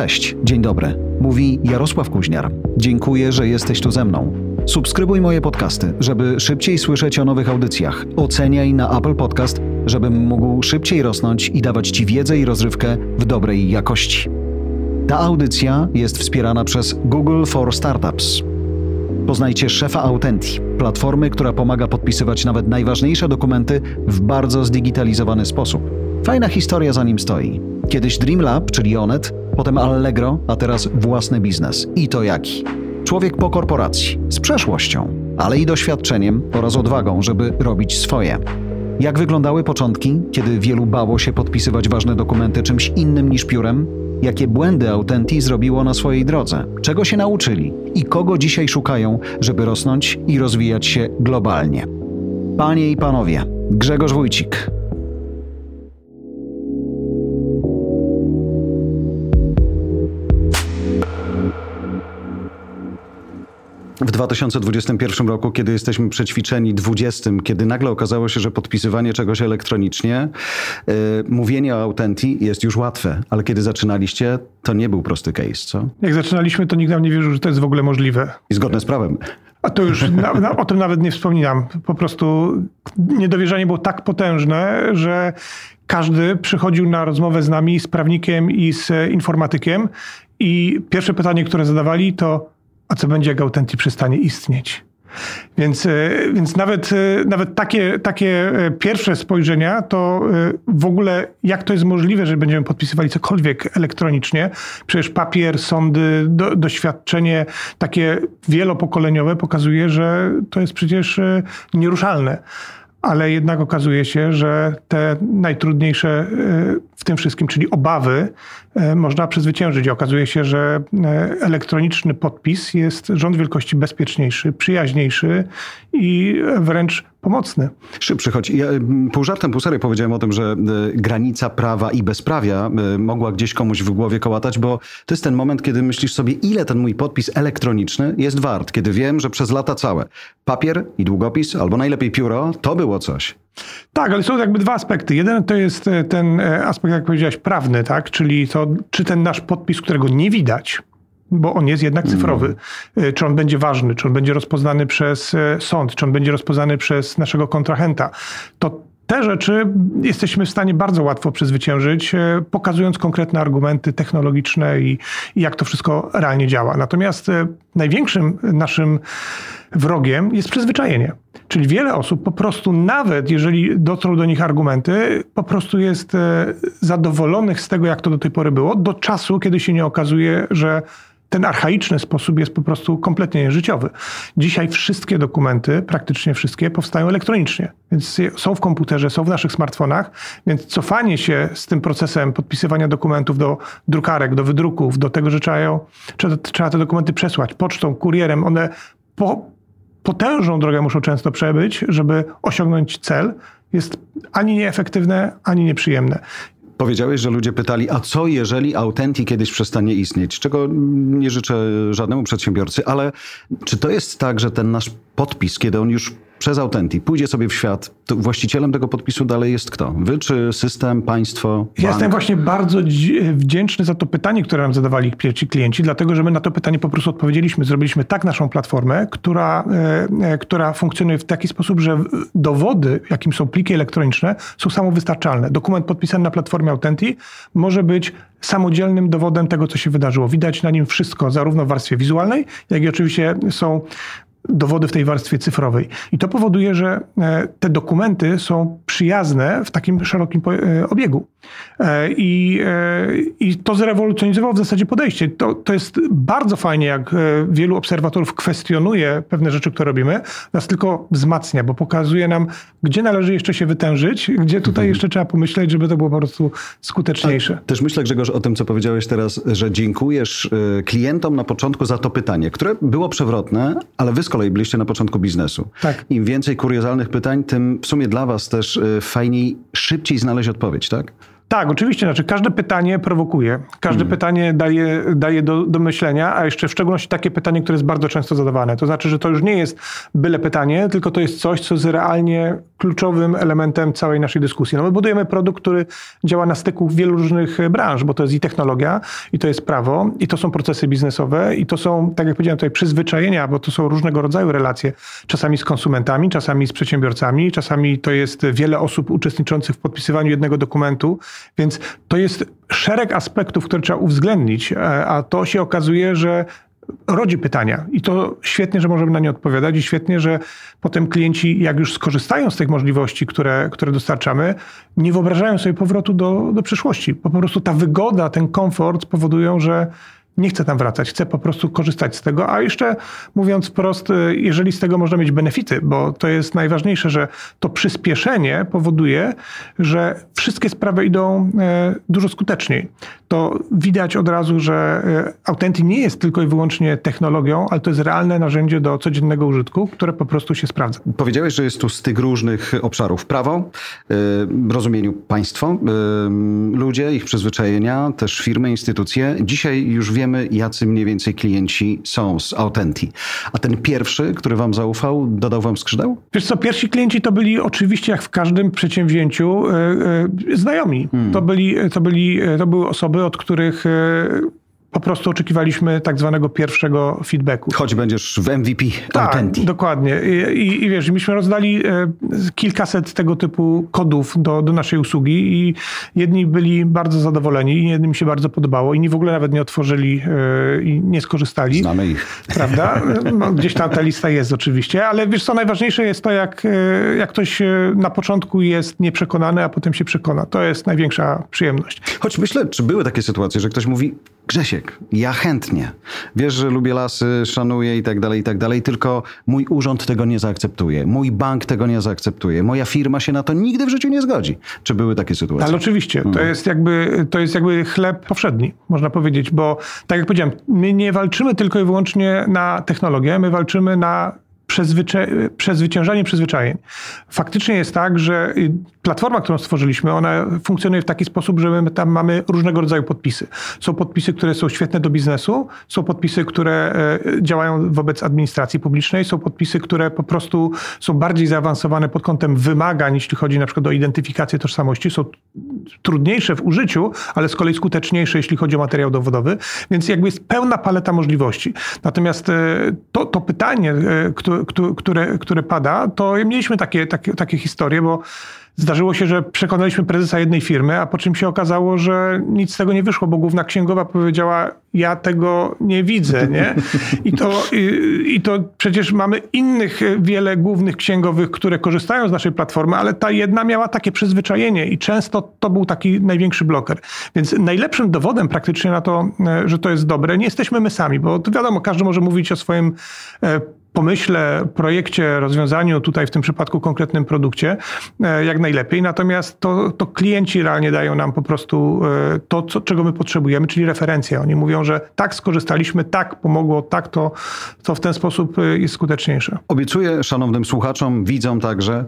Cześć, dzień dobry. Mówi Jarosław Kuźniar. Dziękuję, że jesteś tu ze mną. Subskrybuj moje podcasty, żeby szybciej słyszeć o nowych audycjach. Oceniaj na Apple Podcast, żebym mógł szybciej rosnąć i dawać Ci wiedzę i rozrywkę w dobrej jakości. Ta audycja jest wspierana przez Google for Startups. Poznajcie szefa Autenti, platformy, która pomaga podpisywać nawet najważniejsze dokumenty w bardzo zdigitalizowany sposób. Fajna historia za nim stoi. Kiedyś Dreamlab, czyli Onet, potem Allegro, a teraz własny biznes. I to jaki? Człowiek po korporacji, z przeszłością, ale i doświadczeniem oraz odwagą, żeby robić swoje. Jak wyglądały początki, kiedy wielu bało się podpisywać ważne dokumenty czymś innym niż piórem? Jakie błędy Autenti zrobiło na swojej drodze? Czego się nauczyli? I kogo dzisiaj szukają, żeby rosnąć i rozwijać się globalnie? Panie i panowie, Grzegorz Wójcik, w 2021 roku, kiedy jesteśmy przećwiczeni 20, kiedy nagle okazało się, że podpisywanie czegoś elektronicznie, yy, mówienie o Autenti jest już łatwe, ale kiedy zaczynaliście, to nie był prosty case, co? Jak zaczynaliśmy, to nikt nam nie wierzył, że to jest w ogóle możliwe. I zgodne z prawem. A to już na, na, o tym nawet nie wspominam. Po prostu niedowierzanie było tak potężne, że każdy przychodził na rozmowę z nami, z prawnikiem i z informatykiem i pierwsze pytanie, które zadawali to a co będzie, jak Authentic przestanie istnieć. Więc, e, więc nawet, e, nawet takie, takie e, pierwsze spojrzenia, to w ogóle jak to jest możliwe, że będziemy podpisywali cokolwiek elektronicznie. Przecież papier, sądy, do, doświadczenie takie wielopokoleniowe pokazuje, że to jest przecież nieruszalne ale jednak okazuje się, że te najtrudniejsze w tym wszystkim, czyli obawy, e, można przezwyciężyć. Okazuje się, że e, elektroniczny podpis jest rząd wielkości bezpieczniejszy, przyjaźniejszy i wręcz pomocny. Szybszy, choć ja pół żartem, pół serio powiedziałem o tym, że granica prawa i bezprawia mogła gdzieś komuś w głowie kołatać, bo to jest ten moment, kiedy myślisz sobie, ile ten mój podpis elektroniczny jest wart, kiedy wiem, że przez lata całe papier i długopis, albo najlepiej pióro, to było coś. Tak, ale są jakby dwa aspekty. Jeden to jest e, ten e, aspekt, jak powiedziałeś, prawny, tak? Czyli to, czy ten nasz podpis, którego nie widać, bo on jest jednak cyfrowy. Mm. Czy on będzie ważny, czy on będzie rozpoznany przez sąd, czy on będzie rozpoznany przez naszego kontrahenta. To te rzeczy jesteśmy w stanie bardzo łatwo przezwyciężyć, pokazując konkretne argumenty technologiczne i, i jak to wszystko realnie działa. Natomiast największym naszym wrogiem jest przyzwyczajenie. Czyli wiele osób po prostu, nawet jeżeli dotrą do nich argumenty, po prostu jest e, zadowolonych z tego, jak to do tej pory było, do czasu, kiedy się nie okazuje, że ten archaiczny sposób jest po prostu kompletnie nieżyciowy. Dzisiaj wszystkie dokumenty, praktycznie wszystkie, powstają elektronicznie. Więc są w komputerze, są w naszych smartfonach, więc cofanie się z tym procesem podpisywania dokumentów do drukarek, do wydruków, do tego, że trzeba, ją, trzeba, te dokumenty przesłać pocztą, kurierem, one po, potężną drogę muszą często przebyć, żeby osiągnąć cel, jest ani nieefektywne, ani nieprzyjemne. Powiedziałeś, że ludzie pytali, a co jeżeli Authentic kiedyś przestanie istnieć? Czego nie życzę żadnemu przedsiębiorcy, ale czy to jest tak, że ten nasz podpis, kiedy on już przez Authentic pójdzie sobie w świat, to właścicielem tego podpisu dalej jest kto? Wy czy system, państwo? Ja jestem właśnie bardzo wdzięczny za to pytanie, które nam zadawali pierwsi klienci, dlatego że my na to pytanie po prostu odpowiedzieliśmy. Zrobiliśmy tak naszą platformę, która, e, e, która funkcjonuje w taki sposób, że dowody, jakim są pliki elektroniczne, są samowystarczalne. Dokument podpisany na platformie Authentic może być samodzielnym dowodem tego, co się wydarzyło. Widać na nim wszystko, zarówno w warstwie wizualnej, jak i oczywiście są dowody w tej warstwie cyfrowej. I to powoduje, że e, te dokumenty są przyjazne w takim szerokim e, obiegu. E, I, i to zrewolucjonizowało w zasadzie podejście. To, to jest bardzo fajnie, jak wielu obserwatorów kwestionuje pewne rzeczy, które robimy, nas tylko wzmacnia, bo pokazuje nam, gdzie należy jeszcze się wytężyć, gdzie tutaj mhm. jeszcze trzeba pomyśleć, żeby to było po prostu skuteczniejsze. A też myślę, Grzegorz, o tym, co powiedziałeś teraz, że dziękujesz klientom na początku za to pytanie, które było przewrotne, ale wy z kolei byliście na początku biznesu. Tak. Im więcej kuriozalnych pytań, tym w sumie dla was też fajniej, szybciej znaleźć odpowiedź, tak? Tak, oczywiście. Znaczy, każde pytanie prowokuje. Każde hmm. pytanie daje, daje do, do myślenia, a jeszcze w szczególności takie pytanie, które jest bardzo często zadawane. To znaczy, że to już nie jest byle pytanie, tylko to jest coś, co jest realnie kluczowym elementem całej naszej dyskusji. No my budujemy produkt, który działa na styku wielu różnych branż, bo to jest i technologia, i to jest prawo, i to są procesy biznesowe, i to są, tak jak powiedziałem tutaj, przyzwyczajenia, bo to są różnego rodzaju relacje. Czasami z konsumentami, czasami z przedsiębiorcami, czasami to jest wiele osób uczestniczących w podpisywaniu jednego dokumentu, więc to jest szereg aspektów, które trzeba uwzględnić, e, a to się okazuje, że rodzi pytania i to świetnie, że możemy na nie odpowiadać i świetnie, że potem klienci, jak już skorzystają z tych możliwości, które, które dostarczamy, nie wyobrażają sobie powrotu do, do przyszłości. Po prostu ta wygoda, ten komfort powodują, że nie chcę tam wracać, chcę po prostu korzystać z tego. A jeszcze mówiąc wprost, y, jeżeli z tego można mieć benefity, bo to jest najważniejsze, że to przyspieszenie powoduje, że wszystkie sprawy idą e, dużo skuteczniej. To widać od razu, że e, Authenti nie jest tylko i wyłącznie technologią, ale to jest realne narzędzie do codziennego użytku, które po prostu się sprawdza. Powiedziałeś, że jest tu z tych różnych obszarów prawo, w rozumieniu państwo, ludzie, ich przyzwyczajenia, też firmy, instytucje. Dzisiaj już wiemy, wiemy, jacy mniej więcej klienci są z Autenti. A ten pierwszy, który wam zaufał, dodał wam skrzydeł? Wiesz co, pierwsi klienci to byli oczywiście, jak w każdym przedsięwzięciu, yy, yy, znajomi. Hmm. To, byli, to, byli, to były osoby, od których po prostu oczekiwaliśmy tak zwanego pierwszego feedbacku. Choć będziesz w MVP tak, dokładnie. I, i, I, wiesz, myśmy rozdali e, kilkaset tego typu kodów do, do naszej usługi i jedni byli bardzo zadowoleni, i jednym się bardzo podobało, inni w ogóle nawet nie otworzyli e, i nie skorzystali. Znamy ich. Prawda? No, gdzieś tam ta lista jest oczywiście, ale wiesz co, najważniejsze jest to, jak, e, jak ktoś na początku jest nieprzekonany, a potem się przekona. To jest największa przyjemność. Choć myślę, czy były takie sytuacje, że ktoś mówi, Grzesiek, ja chętnie. Wiesz, że lubię lasy, szanuję i tak dalej, i tak dalej, tylko mój urząd tego nie zaakceptuje, mój bank tego nie zaakceptuje, moja firma się na to nigdy w życiu nie zgodzi. Czy były takie sytuacje? Ale oczywiście, to, mhm. jest jakby, to jest jakby chleb powszedni, można powiedzieć, bo tak jak powiedziałem, my nie walczymy tylko i wyłącznie na technologię, my walczymy na przezwyciężanie przyzwyczajeń. Faktycznie jest tak, że y, platforma, którą stworzyliśmy, ona funkcjonuje w taki sposób, że my tam mamy różnego rodzaju podpisy. Są podpisy, które są świetne do biznesu, są podpisy, które e, działają wobec administracji publicznej, są podpisy, które po prostu są bardziej zaawansowane pod kątem wymagań, jeśli chodzi na przykład o identyfikację tożsamości, są trudniejsze w użyciu, ale z kolei skuteczniejsze, jeśli chodzi o materiał dowodowy, więc jakby jest pełna paleta możliwości. Natomiast e, to, to pytanie, e, które, które pada, to mieliśmy takie, takie, takie historie, bo Zdarzyło się, że przekonaliśmy prezesa jednej firmy, a po czym się okazało, że nic z tego nie wyszło, bo główna księgowa powiedziała, ja tego nie widzę, nie? I to, i, i to przecież mamy innych wiele głównych księgowych, które korzystają z naszej platformy, ale ta jedna miała takie przyzwyczajenie i często to był taki największy bloker. Więc najlepszym dowodem praktycznie na to, że to jest dobre, nie jesteśmy my sami, bo to wiadomo, każdy może mówić o swoim e, pomyśle, projekcie, rozwiązaniu, tutaj w tym przypadku konkretnym produkcie, e, jak najlepiej. Natomiast to, to klienci realnie dają nam po prostu e, to, co, czego my potrzebujemy, czyli referencje. Oni mówią, że tak skorzystaliśmy, tak pomogło, tak to, to w ten sposób e, jest skuteczniejsze. Obiecuję szanownym słuchaczom, widzom także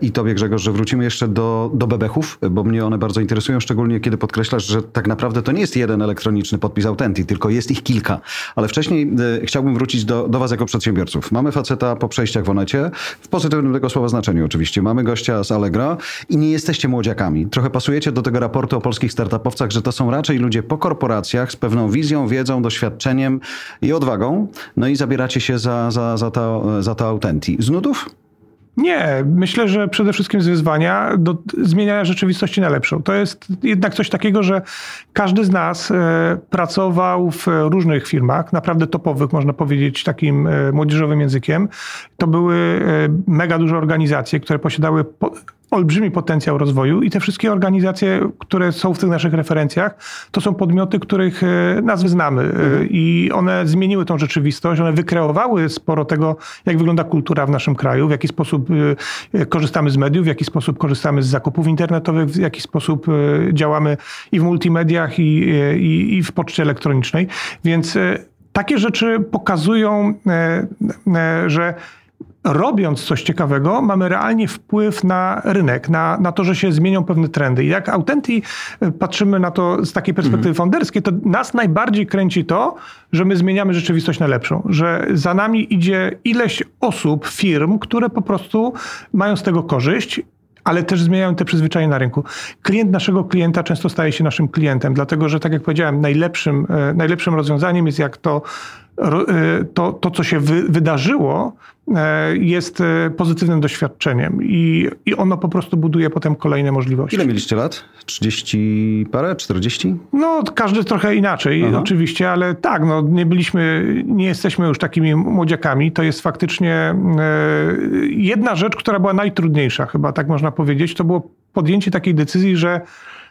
i tobie Grzegorz, że wrócimy jeszcze do, do bebechów, bo mnie one bardzo interesują, szczególnie kiedy podkreślasz, że tak naprawdę to nie jest jeden elektroniczny podpis Authentic, tylko jest ich kilka. Ale wcześniej chciałbym wrócić do, do was jako przedsiębiorcy przedsiębiorców. Mamy faceta po przejściach w Onecie, w pozytywnym tego słowa znaczeniu oczywiście. Mamy gościa z Allegro i nie jesteście młodziakami. Trochę pasujecie do tego raportu o polskich startupowcach, że to są raczej ludzie po korporacjach z pewną wizją, wiedzą, doświadczeniem i odwagą. No i zabieracie się za, za, za, to, za to. Z nudów? Nie, myślę, że przede wszystkim z wyzwania do zmieniania rzeczywistości na lepszą. To jest jednak coś takiego, że każdy z nas e, pracował w różnych firmach, naprawdę topowych, można powiedzieć takim e, młodzieżowym językiem. To były e, mega duże organizacje, które posiadały olbrzymi potencjał rozwoju i te wszystkie organizacje, które są w tych naszych referencjach, to są podmioty, których e, nazwy znamy e, mhm. i one zmieniły tą rzeczywistość, one wykreowały sporo tego, jak wygląda kultura w naszym kraju, w jaki sposób e, korzystamy z mediów, w jaki sposób korzystamy z zakupów internetowych, w jaki sposób działamy i w multimediach, i, i, i w poczcie elektronicznej. Więc takie rzeczy pokazują, że robiąc coś ciekawego, mamy realnie wpływ na rynek, na, na to, że się zmienią pewne trendy. I jak Autenti e, patrzymy na to z takiej perspektywy mhm. founderskiej, to nas najbardziej kręci to, że my zmieniamy rzeczywistość na lepszą, że za nami idzie ileś osób, firm, które po prostu mają z tego korzyść ale też zmieniają te przyzwyczajenia na rynku. Klient naszego klienta często staje się naszym klientem, dlatego że, tak jak powiedziałem, najlepszym, e, najlepszym rozwiązaniem jest jak to to, to co się wy, wydarzyło, e, jest e, pozytywnym doświadczeniem i, i ono po prostu buduje potem kolejne możliwości. Ile mieliście lat? 30 parę? 40? No, każdy trochę inaczej Aha. oczywiście, ale tak, no, nie byliśmy, nie jesteśmy już takimi młodziakami. To jest faktycznie jedna rzecz, która była najtrudniejsza, chyba tak można powiedzieć, to było podjęcie takiej decyzji, że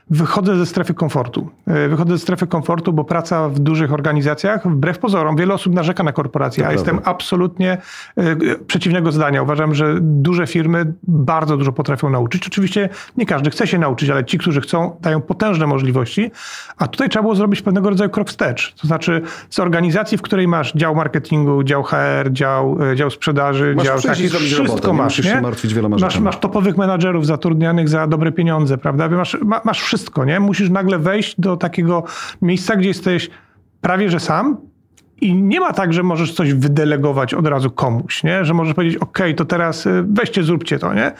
wychodzę ze strefy komfortu. E, wychodzę ze strefy komfortu, bo praca w dużych organizacjach, wbrew pozorom, wiele osób narzeka na korporacje, a jestem absolutnie e, przeciwnego zdania. Uważam, że duże firmy bardzo dużo potrafią nauczyć. Oczywiście nie każdy chce się nauczyć, ale ci, którzy chcą, dają potężne możliwości, a tutaj trzeba było zrobić pewnego rodzaju krok wstecz. To znaczy z organizacji, w której masz dział marketingu, dział HR, dział, e, dział sprzedaży, masz dział taki, wszystko robotę, masz, nie? Się martwić wieloma masz, masz topowych menadżerów zatrudnianych za dobre pieniądze, prawda? Masz, masz wszystko, nie? Musisz nagle wejść do takiego miejsca, gdzie jesteś prawie że sam, i nie ma tak, że możesz coś wydelegować od razu komuś, nie? Że możesz powiedzieć, ok, to teraz y, weźcie, zróbcie to, nie?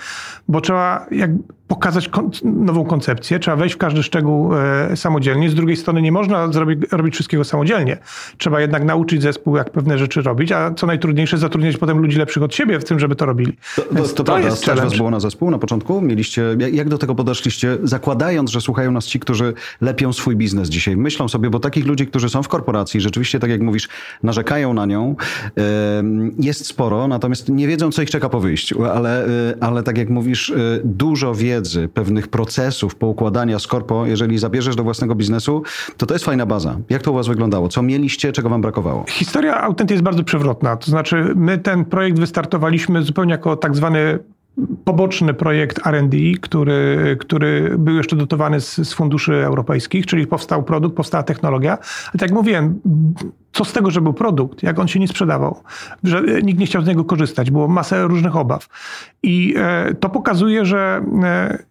Bo trzeba jak pokazać kon nową koncepcję, trzeba wejść w każdy szczegół e, samodzielnie. Z drugiej strony nie można zrobić, robić wszystkiego samodzielnie. Trzeba jednak nauczyć zespół, jak pewne rzeczy robić, a co najtrudniejsze, zatrudniać potem ludzi lepszych od siebie w tym, żeby to robili. To, to, to, to prawda, stać was było na zespół na początku? Mieliście, jak do tego podeszliście, zakładając, że słuchają nas ci, którzy lepią swój biznes dzisiaj. Myślą sobie, bo takich ludzi, którzy są w korporacji, rzeczywiście, tak jak mówisz, narzekają na nią, jest sporo, natomiast nie wiedzą, co ich czeka po wyjściu, ale, e, ale tak jak mówisz, e, dużo wie wiedzy, pewnych procesów, poukładania z korpo, jeżeli zabierzesz do własnego biznesu, to to jest fajna baza. Jak to u was wyglądało? Co mieliście, czego wam brakowało? Historia Autenty jest bardzo przewrotna. To znaczy, my ten projekt wystartowaliśmy zupełnie jako tak zwany poboczny projekt R&D, który, który był jeszcze dotowany z, z, funduszy europejskich, czyli powstał produkt, powstała technologia. Ale tak jak mówiłem, co z tego, że był produkt, jak on się nie sprzedawał, że nikt nie chciał z niego korzystać, było masę różnych obaw. I e, to pokazuje, że e,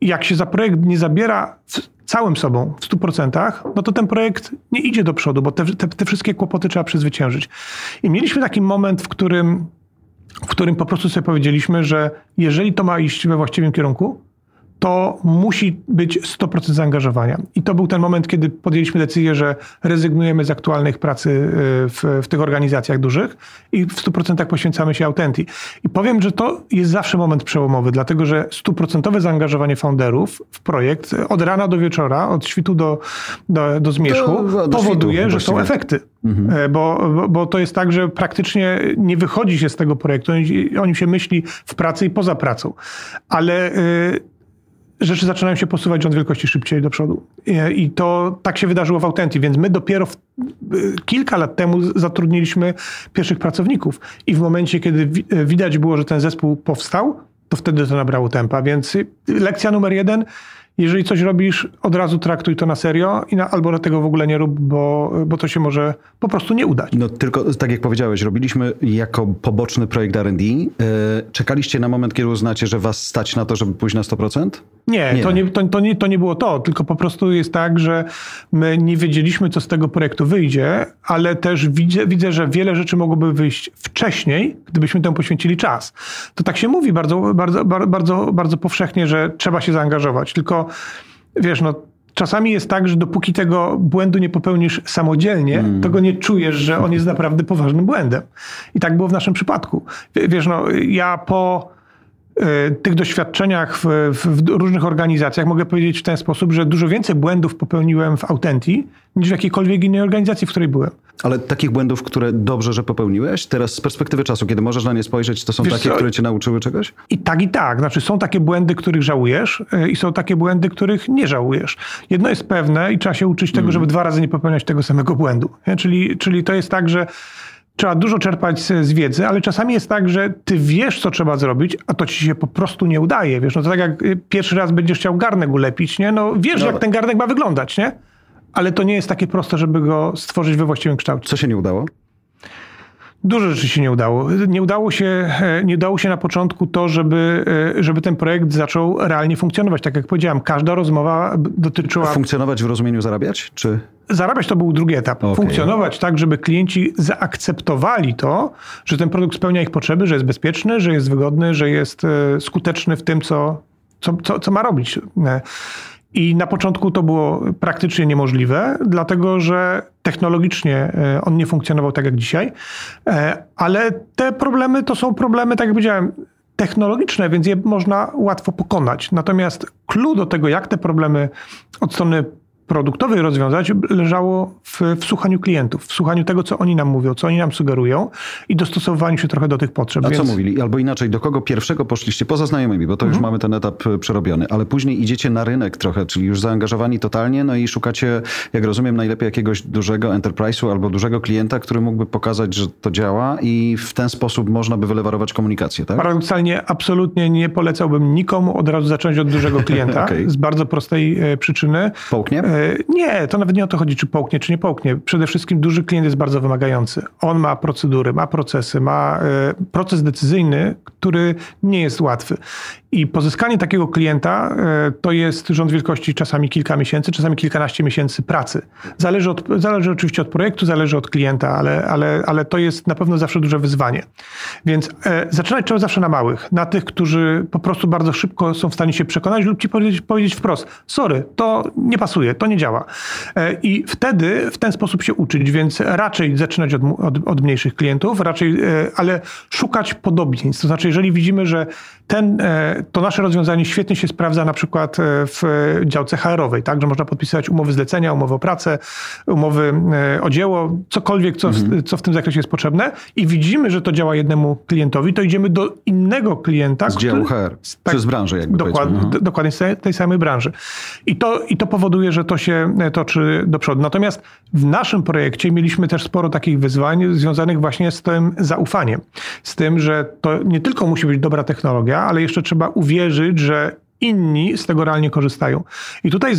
jak się za projekt nie zabiera całym sobą w 100%, no to ten projekt nie idzie do przodu, bo te, te, te wszystkie kłopoty trzeba przezwyciężyć. I mieliśmy taki moment, w którym w którym po prostu sobie powiedzieliśmy, że jeżeli to ma iść we właściwym kierunku, to musi być 100% zaangażowania. I to był ten moment, kiedy podjęliśmy decyzję, że rezygnujemy z aktualnych pracy y, w, w tych organizacjach dużych i w 100% poświęcamy się Autenti. I powiem, że to jest zawsze moment przełomowy, dlatego że 100% zaangażowanie founderów w projekt od rana do wieczora, od świtu do, do, do zmierzchu do, do powoduje, świtu, że są efekty. Mhm. E, bo, bo, bo, to jest tak, że praktycznie nie wychodzi się z tego projektu. Oni, oni się myśli w pracy i poza pracą. Ale... Yy, rzeczy zaczynają się posuwać rząd wielkości szybciej do przodu. I to tak się wydarzyło w Autentii, więc my dopiero w, kilka lat temu zatrudniliśmy pierwszych pracowników i w momencie, kiedy widać było, że ten zespół powstał, to wtedy to nabrało tempa. Więc lekcja numer jeden – jeżeli coś robisz, od razu traktuj to na serio i na, albo tego w ogóle nie rób, bo, bo to się może po prostu nie udać. No tylko, tak jak powiedziałeś, robiliśmy jako poboczny projekt R&D. Yy, czekaliście na moment, kiedy uznacie, że was stać na to, żeby pójść na 100%? Nie, nie. To, nie, to, to, nie, to nie było to, tylko po prostu jest tak, że my nie wiedzieliśmy, co z tego projektu wyjdzie, ale też widzę, widzę że wiele rzeczy mogłoby wyjść wcześniej, gdybyśmy temu poświęcili czas. To tak się mówi bardzo, bardzo, bardzo, bardzo powszechnie, że trzeba się zaangażować, tylko wiesz, no czasami jest tak, że dopóki tego błędu nie popełnisz samodzielnie, mm. to go nie czujesz, że on jest naprawdę poważnym błędem. I tak było w naszym przypadku. Wiesz, no ja po tych doświadczeniach w, w, różnych organizacjach mogę powiedzieć w ten sposób, że dużo więcej błędów popełniłem w Autenti niż w jakiejkolwiek innej organizacji, w której byłem. Ale takich błędów, które dobrze, że popełniłeś, teraz z perspektywy czasu, kiedy możesz na nie spojrzeć, to są Wiesz takie, co? które cię nauczyły czegoś? I tak, i tak. Znaczy są takie błędy, których żałujesz yy, i są takie błędy, których nie żałujesz. Jedno jest pewne i trzeba się uczyć tego, mm. żeby dwa razy nie popełniać tego samego błędu. Czyli, czyli to jest tak, że trzeba dużo czerpać z, z, wiedzy, ale czasami jest tak, że ty wiesz, co trzeba zrobić, a to ci się po prostu nie udaje. Wiesz, no to tak jak y, pierwszy raz będziesz chciał garnek ulepić, nie? No wiesz, no. jak ten garnek ma wyglądać, nie? ale to nie jest takie proste, żeby go stworzyć we właściwym kształcie. Co się nie udało? Dużo rzeczy się nie udało. Nie udało się, e, nie udało się na początku to, żeby, e, żeby ten projekt zaczął realnie funkcjonować. Tak jak powiedziałem, każda rozmowa dotyczyła. Funkcjonować w rozumieniu zarabiać? Czy... Zarabiać to był drugi etap. Okay. Funkcjonować tak, żeby klienci zaakceptowali to, że ten produkt spełnia ich potrzeby, że jest bezpieczny, że jest wygodny, że jest e, skuteczny w tym, co, co, co, co ma robić. I na początku to było praktycznie niemożliwe, dlatego że technologicznie e, on nie funkcjonował tak jak dzisiaj, e, ale te problemy to są problemy, tak jak powiedziałem, technologiczne, więc je można łatwo pokonać. Natomiast clue do tego, jak te problemy od strony produktowej rozwiązać, leżało w, w, słuchaniu klientów, w słuchaniu tego, co oni nam mówią, co oni nam sugerują i dostosowywaniu się trochę do tych potrzeb. A Więc... co mówili? Albo inaczej, do kogo pierwszego poszliście poza znajomymi, bo to już mhm. mamy ten etap e, przerobiony, ale później idziecie na rynek trochę, czyli już zaangażowani totalnie, no i szukacie, jak rozumiem, najlepiej jakiegoś dużego enterprise'u albo dużego klienta, który mógłby pokazać, że to działa i w ten sposób można by wylewarować komunikację, tak? Paradoksalnie absolutnie nie polecałbym nikomu od razu zacząć od dużego klienta okay. z bardzo prostej e, przyczyny. Połknie? E, nie, to nawet nie o to chodzi, czy połknie, czy nie połknie. Przede wszystkim duży klient jest bardzo wymagający. On ma procedury, ma procesy, ma e, proces decyzyjny, który nie jest łatwy. I pozyskanie takiego klienta e, to jest rząd wielkości czasami kilka miesięcy, czasami kilkanaście miesięcy pracy. Zależy, od, zależy oczywiście od projektu, zależy od klienta, ale, ale, ale to jest na pewno zawsze duże wyzwanie. Więc e, zaczynać trzeba zawsze na małych, na tych, którzy po prostu bardzo szybko są w stanie się przekonać lub ci powiedzieć, powiedzieć wprost: sorry, to nie pasuje, to nie działa. E, I wtedy w ten sposób się uczyć, więc raczej zaczynać od, od, od mniejszych klientów, raczej, e, ale szukać podobieństw. To znaczy, jeżeli widzimy, że ten, e, to nasze rozwiązanie świetnie się sprawdza na przykład w działce HR-owej, tak, że można podpisywać umowy zlecenia, umowy o pracę, umowy o dzieło, cokolwiek, co, mhm. w, co w tym zakresie jest potrzebne i widzimy, że to działa jednemu klientowi, to idziemy do innego klienta. Z działu HR, tak, czy z branży jakby dokładnie, mhm. dokładnie z tej, tej samej branży. I to, I to powoduje, że to się toczy do przodu. Natomiast w naszym projekcie mieliśmy też sporo takich wyzwań związanych właśnie z tym zaufaniem. Z tym, że to nie tylko musi być dobra technologia, ale jeszcze trzeba uwierzyć, że inni z tego realnie korzystają. I tutaj,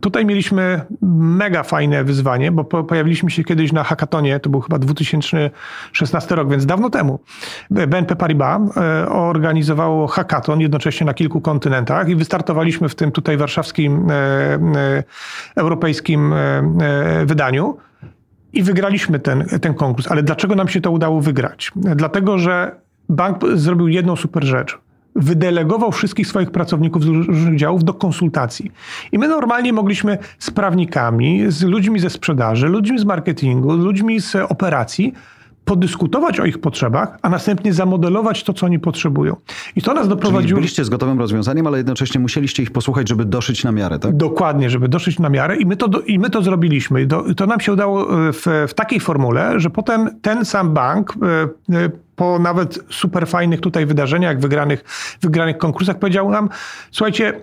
tutaj mieliśmy mega fajne wyzwanie, bo pojawiliśmy się kiedyś na hackatonie, to był chyba 2016 rok, więc dawno temu. BNP Paribas e, organizowało hackaton jednocześnie na kilku kontynentach i wystartowaliśmy w tym tutaj warszawskim, e, e, europejskim wydaniu. I wygraliśmy ten, ten konkurs. Ale dlaczego nam się to udało wygrać? Dlatego, że bank zrobił jedną super rzecz wydelegował wszystkich swoich pracowników z różnych działów do konsultacji. I my normalnie mogliśmy z prawnikami, z ludźmi ze sprzedaży, ludźmi z marketingu, ludźmi z operacji podyskutować o ich potrzebach, a następnie zamodelować to, co oni potrzebują. I to nas doprowadziło... Czyli byliście z gotowym rozwiązaniem, ale jednocześnie musieliście ich posłuchać, żeby doszyć na miarę, tak? Dokładnie, żeby doszyć na miarę i my to, i my to zrobiliśmy. To, to nam się udało e, w, w takiej formule, że potem ten sam bank e, e, po nawet super fajnych tutaj wydarzeniach, wygranych, wygranych konkursach powiedział nam, słuchajcie,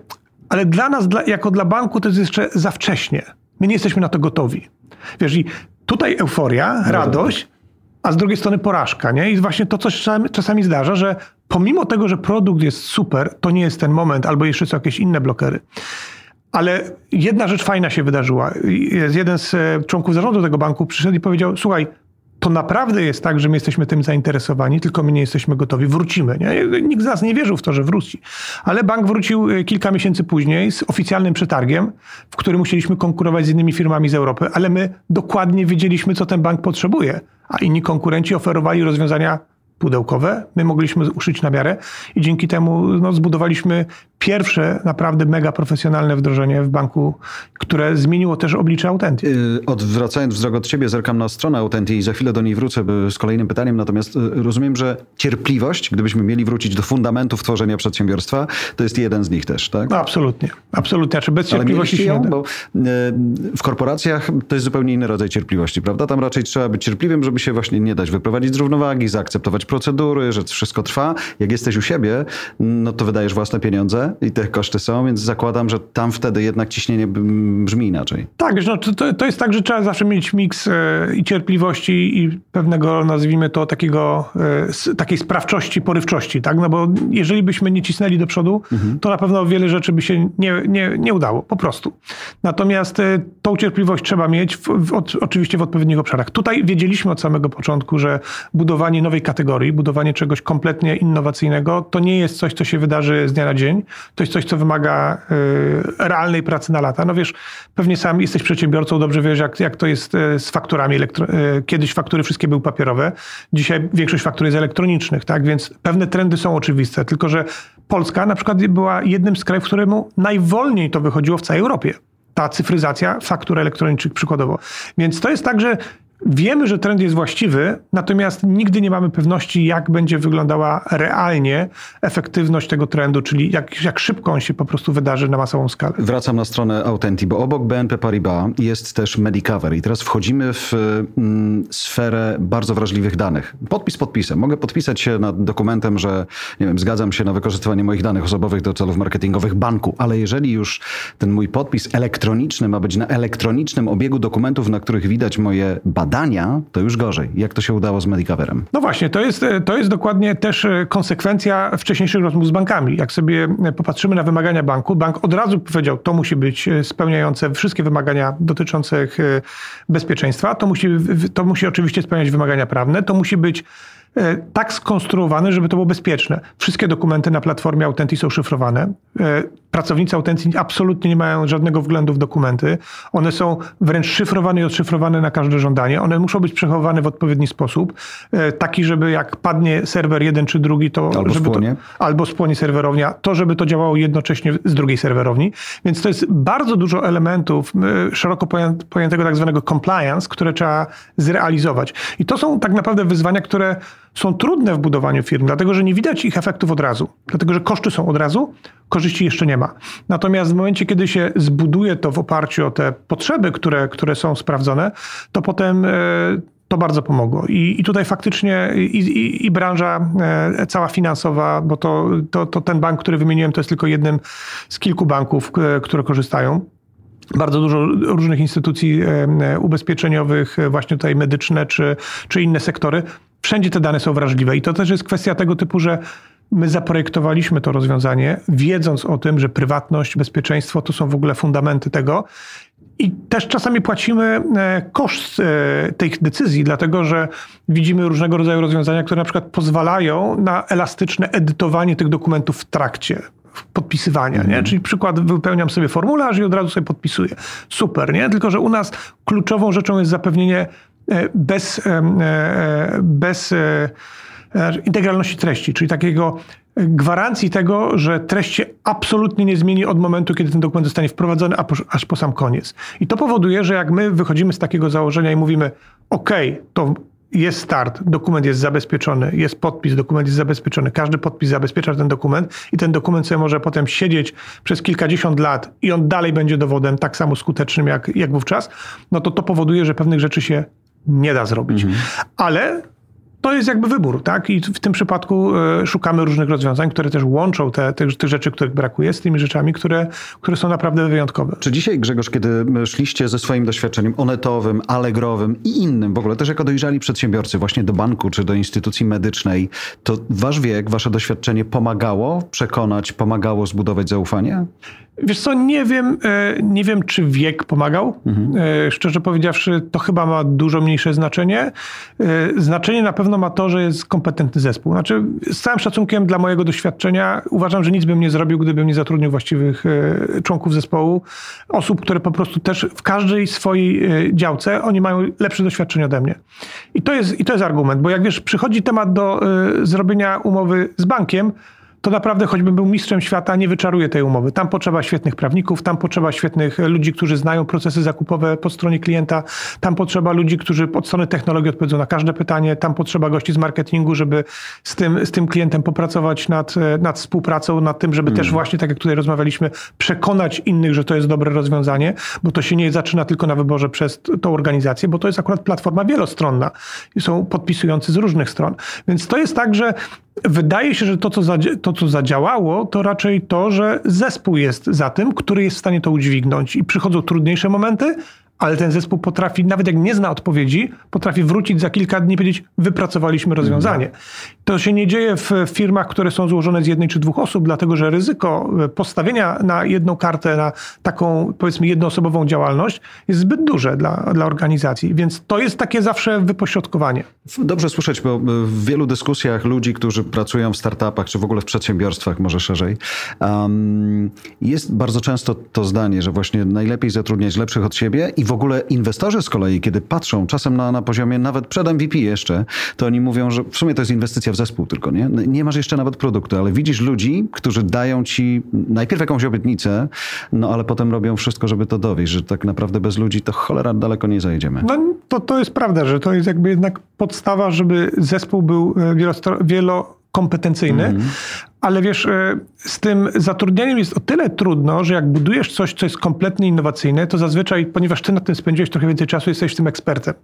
ale dla nas, dla, jako dla banku to jest jeszcze za wcześnie. My nie jesteśmy na to gotowi. Wiesz, i tutaj euforia, radość, a z drugiej strony porażka, nie? I właśnie to, co czasami, czasami zdarza, że pomimo tego, że produkt jest super, to nie jest ten moment, albo jeszcze są jakieś inne blokery. Ale jedna rzecz fajna się wydarzyła. Jeden z e, członków zarządu tego banku przyszedł i powiedział: Słuchaj, to naprawdę jest tak, że my jesteśmy tym zainteresowani, tylko my nie jesteśmy gotowi, wrócimy. Nie? Nikt z nas nie wierzył w to, że wróci. Ale bank wrócił e, kilka miesięcy później z oficjalnym przetargiem, w którym musieliśmy konkurować z innymi firmami z Europy, ale my dokładnie wiedzieliśmy, co ten bank potrzebuje, a inni konkurenci oferowali rozwiązania pudełkowe. My mogliśmy uszyć na miarę i dzięki temu no, zbudowaliśmy pierwsze naprawdę mega profesjonalne wdrożenie w banku, które zmieniło też oblicze Autenty. Yy, odwracając wzrok od ciebie, zerkam na stronę Autenty i za chwilę do niej wrócę z kolejnym pytaniem, natomiast yy, rozumiem, że cierpliwość, gdybyśmy mieli wrócić do fundamentów tworzenia przedsiębiorstwa, to jest jeden z nich też, tak? No, absolutnie. Absolutnie. Znaczy bez cierpliwości się ją, bo yy, w korporacjach to jest zupełnie inny rodzaj cierpliwości, prawda? Tam raczej trzeba być cierpliwym, żeby się właśnie nie dać wyprowadzić z równowagi, zaakceptować procedury, że wszystko trwa. Jak jesteś u siebie, no to wydajesz własne pieniądze, i te koszty są, więc zakładam, że tam wtedy jednak ciśnienie brzmi inaczej. Tak, no, to, to jest tak, że trzeba zawsze mieć miks e, i cierpliwości i pewnego, nazwijmy to, takiego, e, takiej sprawczości, porywczości, tak? No bo jeżeli byśmy nie cisnęli do przodu, mhm. to na pewno wiele rzeczy by się nie, nie, nie udało, po prostu. Natomiast e, tą cierpliwość trzeba mieć w, w, oczywiście w odpowiednich obszarach. Tutaj wiedzieliśmy od samego początku, że budowanie nowej kategorii, budowanie czegoś kompletnie innowacyjnego, to nie jest coś, co się wydarzy z dnia na dzień. To jest coś, co wymaga y, realnej pracy na lata. No wiesz, pewnie sam jesteś przedsiębiorcą, dobrze wiesz, jak, jak to jest y, z fakturami. Elektro... Y, kiedyś faktury wszystkie były papierowe, dzisiaj większość faktur jest elektronicznych, tak? Więc pewne trendy są oczywiste, tylko że Polska na przykład była jednym z krajów, któremu najwolniej to wychodziło w całej Europie ta cyfryzacja faktur elektronicznych przykładowo. Więc to jest tak, że Wiemy, że trend jest właściwy, natomiast nigdy nie mamy pewności, jak będzie wyglądała realnie efektywność tego trendu, czyli jak, jak szybko on się po prostu wydarzy na masową skalę. Wracam na stronę Autenti, bo obok BNP Paribas jest też Medicover i teraz wchodzimy w mm, sferę bardzo wrażliwych danych. Podpis podpisem. Mogę podpisać się nad dokumentem, że nie wiem, zgadzam się na wykorzystywanie moich danych osobowych do celów marketingowych banku, ale jeżeli już ten mój podpis elektroniczny ma być na elektronicznym obiegu dokumentów, na których widać moje badania, badania, to już gorzej. Jak to się udało z Medicoverem? No właśnie, to jest, to jest dokładnie też e, konsekwencja wcześniejszych rozmów z bankami. Jak sobie e, popatrzymy na wymagania banku, bank od razu powiedział, to musi być e, spełniające wszystkie wymagania dotyczące bezpieczeństwa, to musi, to musi oczywiście spełniać wymagania prawne, to musi być tak skonstruowane, żeby to było bezpieczne. Wszystkie dokumenty na platformie Authentic są szyfrowane. E, pracownicy Authentic absolutnie nie mają żadnego wglądu w dokumenty. One są wręcz szyfrowane i odszyfrowane na każde żądanie. One muszą być przechowywane w odpowiedni sposób, e, taki, żeby jak padnie serwer jeden czy drugi, to albo żeby spłonie. To, albo spłonie serwerownia, to żeby to działało jednocześnie z drugiej serwerowni. Więc to jest bardzo dużo elementów szeroko pojętego tak zwanego compliance, które trzeba zrealizować. I to są tak naprawdę wyzwania, które są trudne w budowaniu firm, dlatego że nie widać ich efektów od razu, dlatego że koszty są od razu, korzyści jeszcze nie ma. Natomiast w momencie, kiedy się zbuduje to w oparciu o te potrzeby, które, które są sprawdzone, to potem e, to bardzo pomogło. I, i tutaj faktycznie i, i, i, branża e, cała finansowa, bo to, to, to ten bank, który wymieniłem, to jest tylko jednym z kilku banków, e, które korzystają bardzo dużo różnych instytucji ubezpieczeniowych, właśnie tutaj medyczne czy, czy inne sektory wszędzie te dane są wrażliwe. I to też jest kwestia tego typu, że my zaprojektowaliśmy to rozwiązanie, wiedząc o tym, że prywatność, bezpieczeństwo to są w ogóle fundamenty tego. I też czasami płacimy e, koszt e, tych decyzji, dlatego że widzimy różnego rodzaju rozwiązania, które na przykład pozwalają na elastyczne edytowanie tych dokumentów w trakcie podpisywania, nie? Mhm. Czyli przykład, wypełniam sobie formularz i od razu sobie podpisuję. Super, nie? Tylko, że u nas kluczową rzeczą jest zapewnienie bez, e, e, bez integralności treści, czyli takiego gwarancji tego, że treść się absolutnie nie zmieni od momentu, kiedy ten dokument zostanie wprowadzony, aż po sam koniec. I to powoduje, że jak my wychodzimy z takiego założenia i mówimy, OK, to jest start, dokument jest zabezpieczony, jest podpis, dokument jest zabezpieczony, każdy podpis zabezpiecza ten dokument i ten dokument sobie może potem siedzieć przez kilkadziesiąt lat i on dalej będzie dowodem tak samo skutecznym jak, jak wówczas, no to to powoduje, że pewnych rzeczy się nie da zrobić. Mhm. Ale to jest jakby wybór, tak? I w tym przypadku e, szukamy różnych rozwiązań, które też łączą te, te, te, rzeczy, których brakuje, z tymi rzeczami, które, które są naprawdę wyjątkowe. Czy dzisiaj, Grzegorz, kiedy szliście ze swoim doświadczeniem onetowym, allegrowym i innym, w ogóle też jako dojrzali przedsiębiorcy właśnie do banku czy do instytucji medycznej, to wasz wiek, wasze doświadczenie pomagało przekonać, pomagało zbudować zaufanie? Wiesz co, nie wiem, e, nie wiem, czy wiek pomagał. Mhm. E, szczerze powiedziawszy, to chyba ma dużo mniejsze znaczenie. E, znaczenie na pewno ma to, że jest kompetentny zespół. Znaczy, z całym szacunkiem dla mojego doświadczenia, uważam, że nic bym nie zrobił, gdybym nie zatrudnił właściwych członków zespołu. Osób, które po prostu też w każdej swojej działce, oni mają lepsze doświadczenie ode mnie. I to jest, i to jest argument, bo jak wiesz, przychodzi temat do zrobienia umowy z bankiem, to naprawdę choćbym był mistrzem świata, nie wyczaruje tej umowy. Tam potrzeba świetnych prawników, tam potrzeba świetnych ludzi, którzy znają procesy zakupowe po stronie klienta, tam potrzeba ludzi, którzy od strony technologii odpowiedzą na każde pytanie, tam potrzeba gości z marketingu, żeby z tym, z tym klientem popracować nad, nad współpracą, nad tym, żeby też mm. właśnie, tak jak tutaj rozmawialiśmy, przekonać innych, że to jest dobre rozwiązanie, bo to się nie zaczyna tylko na wyborze przez tą organizację, bo to jest akurat platforma wielostronna i są podpisujący z różnych stron. Więc to jest tak, że Wydaje się, że to co, to, co zadziałało, to raczej to, że zespół jest za tym, który jest w stanie to udźwignąć. I przychodzą trudniejsze momenty, ale ten zespół potrafi, nawet jak nie zna odpowiedzi, potrafi wrócić za kilka dni i powiedzieć, wypracowaliśmy rozwiązanie. To się nie dzieje w firmach, które są złożone z jednej czy dwóch osób, dlatego że ryzyko e, postawienia na jedną kartę, na taką powiedzmy jednoosobową działalność jest zbyt duże dla, dla organizacji, więc to jest takie zawsze wypośrodkowanie. Dobrze słyszeć, bo w wielu dyskusjach ludzi, którzy pracują w startupach, czy w ogóle w przedsiębiorstwach, może szerzej, um, jest bardzo często to zdanie, że właśnie najlepiej zatrudniać lepszych od siebie i w ogóle inwestorzy z kolei, kiedy patrzą czasem na, na poziomie nawet przed MVP jeszcze, to oni mówią, że w sumie to jest inwestycja w zespół tylko, nie? Nie masz jeszcze nawet produktu, ale widzisz ludzi, którzy dają ci najpierw jakąś obietnicę, no ale potem robią wszystko, żeby to dowieść, że tak naprawdę bez ludzi to cholera daleko nie zajedziemy. No to, to jest prawda, że to jest jakby jednak podstawa, żeby zespół był e, wielo kompetencyjny, mm. Ale wiesz, e, z tym zatrudnieniem jest o tyle trudno, że jak budujesz coś, co jest kompletnie innowacyjne, to zazwyczaj, ponieważ ty na tym spędziłeś trochę więcej czasu, jesteś tym ekspertem.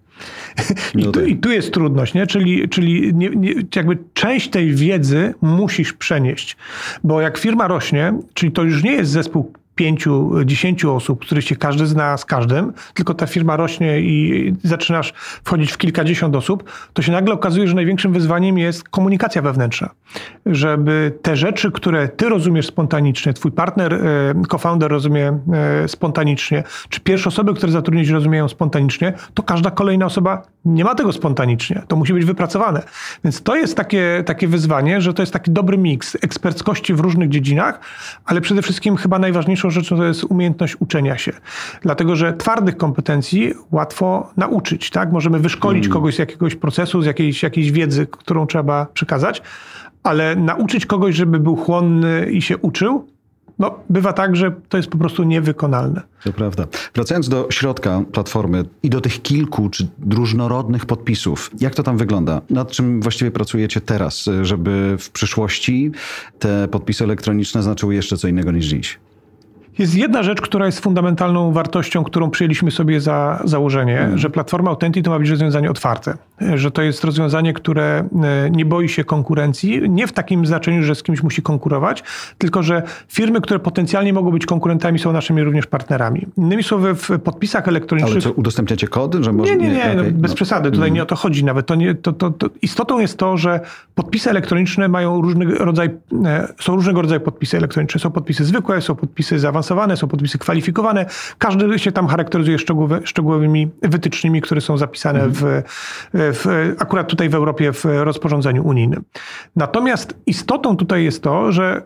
I, no tu, tak. I, tu, jest trudność, nie? czyli, czyli nie, nie, jakby część tej wiedzy musisz przenieść, bo jak firma rośnie, czyli to już nie jest zespół pięciu, dziesięciu osób, których się każdy zna z każdym, tylko ta firma rośnie i zaczynasz wchodzić w kilkadziesiąt osób, to się nagle okazuje, że największym wyzwaniem jest komunikacja wewnętrzna. Żeby te rzeczy, które ty rozumiesz spontanicznie, twój partner, e, co-founder rozumie e, spontanicznie, czy pierwsze osoby, które zatrudnić rozumieją spontanicznie, to każda kolejna osoba nie ma tego spontanicznie. To musi być wypracowane. Więc to jest takie, takie wyzwanie, że to jest taki dobry miks eksperckości w różnych dziedzinach, ale przede wszystkim chyba najważniejszą rzeczą to jest umiejętność uczenia się. Dlatego, że twardych kompetencji łatwo nauczyć. Tak? Możemy wyszkolić mm. kogoś z jakiegoś procesu, z jakiejś, jakiejś wiedzy, którą trzeba przekazać, ale nauczyć kogoś, żeby był chłonny i się uczył, no, bywa tak, że to jest po prostu niewykonalne. To prawda. Wracając do środka platformy i do tych kilku czy różnorodnych podpisów, jak to tam wygląda? Nad czym właściwie pracujecie teraz, żeby w przyszłości te podpisy elektroniczne znaczyły jeszcze co innego niż dziś? Jest jedna rzecz, która jest fundamentalną wartością, którą przyjęliśmy sobie za założenie, mm. że platforma Authentic to ma być rozwiązanie otwarte. Że to jest rozwiązanie, które e, nie boi się konkurencji. Nie w takim znaczeniu, że z kimś musi konkurować, tylko że firmy, które potencjalnie mogą być konkurentami, są naszymi również partnerami. Innymi słowy, w podpisach elektronicznych. Ale co, udostępniacie kody? Że może... Nie, nie, nie, okay. no, bez no. przesady. Tutaj mm. nie o to chodzi nawet. To nie, to, to, to, istotą jest to, że podpisy elektroniczne mają różny rodzaj, e, są różnego rodzaju podpisy elektroniczne. Są podpisy zwykłe, są podpisy zaawansowane zaawansowane, są podpisy kwalifikowane. Każdy się tam charakteryzuje szczegółowy, szczegółowymi wytycznymi, które są zapisane mhm. w, w, akurat tutaj w Europie w rozporządzeniu unijnym. Natomiast istotą tutaj jest to, że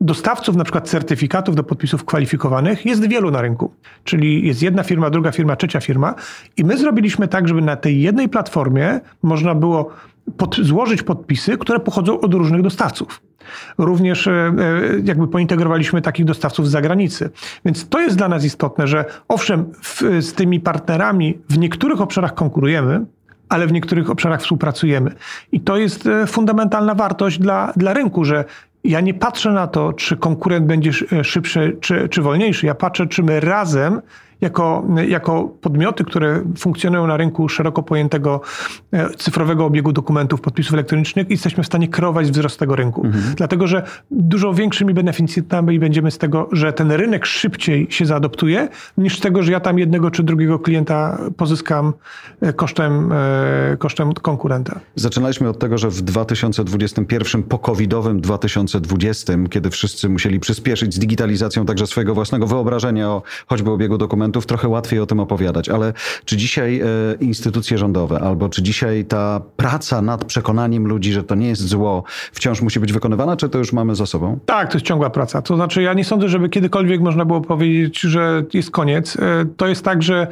dostawców na przykład certyfikatów do podpisów kwalifikowanych jest wielu na rynku. Czyli jest jedna firma, druga firma, trzecia firma i my zrobiliśmy tak, żeby na tej jednej platformie można było pod, złożyć podpisy, które pochodzą od różnych dostawców. Również e, e, jakby pointegrowaliśmy takich dostawców z zagranicy. Więc to jest dla nas istotne, że owszem, w, z tymi partnerami w niektórych obszarach konkurujemy, ale w niektórych obszarach współpracujemy. I to jest e, fundamentalna wartość dla, dla rynku, że ja nie patrzę na to, czy konkurent będzie szybszy czy, czy wolniejszy. Ja patrzę, czy my razem jako, jako podmioty, które funkcjonują na rynku szeroko pojętego e, cyfrowego obiegu dokumentów, podpisów elektronicznych, jesteśmy w stanie kreować wzrost tego rynku. Mhm. Dlatego, że dużo większymi beneficjentami będziemy z tego, że ten rynek szybciej się zaadoptuje, niż z tego, że ja tam jednego czy drugiego klienta pozyskam e, kosztem, e, kosztem konkurenta. Zaczynaliśmy od tego, że w 2021, po covidowym 2020, kiedy wszyscy musieli przyspieszyć z digitalizacją także swojego własnego wyobrażenia o choćby obiegu dokumentów, dokumentów, trochę łatwiej o tym opowiadać, ale czy dzisiaj e, instytucje rządowe albo czy dzisiaj ta praca nad przekonaniem ludzi, że to nie jest zło, wciąż musi być wykonywana, czy to już mamy za sobą? Tak, to jest ciągła praca. To znaczy, ja nie sądzę, żeby kiedykolwiek można było powiedzieć, że jest koniec. E, to jest tak, że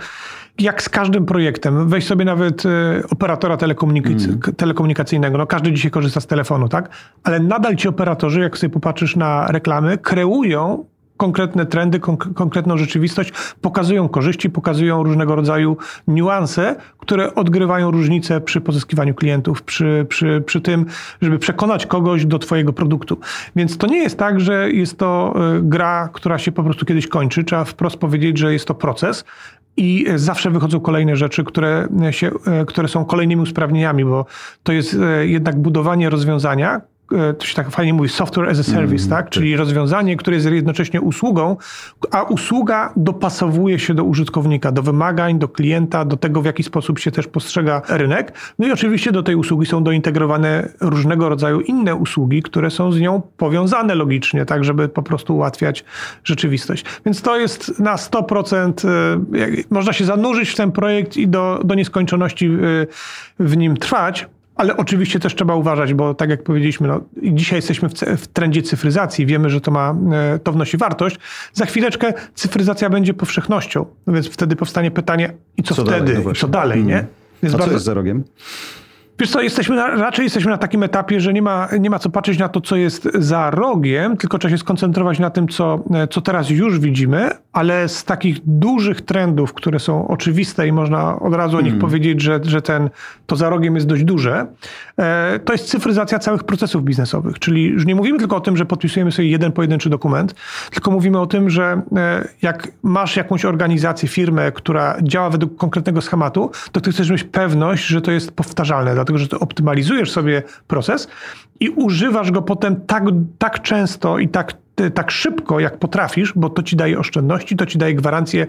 jak z każdym projektem, weź sobie nawet e, operatora telekomunikacy mm. telekomunikacyjnego. No, każdy dzisiaj korzysta z telefonu, tak? Ale nadal ci operatorzy, jak sobie popatrzysz na reklamy, kreują konkretne trendy, konk konkretną rzeczywistość, pokazują korzyści, pokazują różnego rodzaju niuanse, które odgrywają różnicę przy pozyskiwaniu klientów, przy, przy, przy tym, żeby przekonać kogoś do Twojego produktu. Więc to nie jest tak, że jest to e, gra, która się po prostu kiedyś kończy. Trzeba wprost powiedzieć, że jest to proces. I zawsze wychodzą kolejne rzeczy, które, się, e, które są kolejnymi usprawnieniami, bo to jest e, jednak budowanie rozwiązania, e, to się tak fajnie mówi, software as a service, mm, tak? Czyli rozwiązanie, które jest jednocześnie usługą, a usługa dopasowuje się do użytkownika, do wymagań, do klienta, do tego, w jaki sposób się też postrzega rynek. No i oczywiście do tej usługi są dointegrowane różnego rodzaju inne usługi, które są z nią powiązane logicznie, tak, żeby po prostu ułatwiać rzeczywistość. Więc to jest na 100%, e, można się zanurzyć w ten projekt i do, do nieskończoności w nim trwać, ale oczywiście też trzeba uważać, bo tak jak powiedzieliśmy, no, dzisiaj jesteśmy w, w trendzie cyfryzacji, wiemy, że to ma, e, to wnosi wartość. Za chwileczkę cyfryzacja będzie powszechnością, no więc wtedy powstanie pytanie, i co, co wtedy, dalej, no co dalej, nie? Mm. Więc A bardzo... co jest za rogiem? Wiesz co, jesteśmy na, raczej jesteśmy na takim etapie, że nie ma, nie ma co patrzeć na to, co jest za rogiem, tylko trzeba się skoncentrować na tym, co, co teraz już widzimy, ale z takich dużych trendów, które są oczywiste i można od razu o nich mm. powiedzieć, że, że ten, to za rogiem jest dość duże, e, to jest cyfryzacja całych procesów biznesowych. Czyli już nie mówimy tylko o tym, że podpisujemy sobie jeden pojedynczy dokument, tylko mówimy o tym, że e, jak masz jakąś organizację, firmę, która działa według konkretnego schematu, to ty chcesz mieć pewność, że to jest powtarzalne dlatego że ty optymalizujesz sobie proces i używasz go potem tak, tak często i tak, tak szybko, jak potrafisz, bo to ci daje oszczędności, to ci daje gwarancję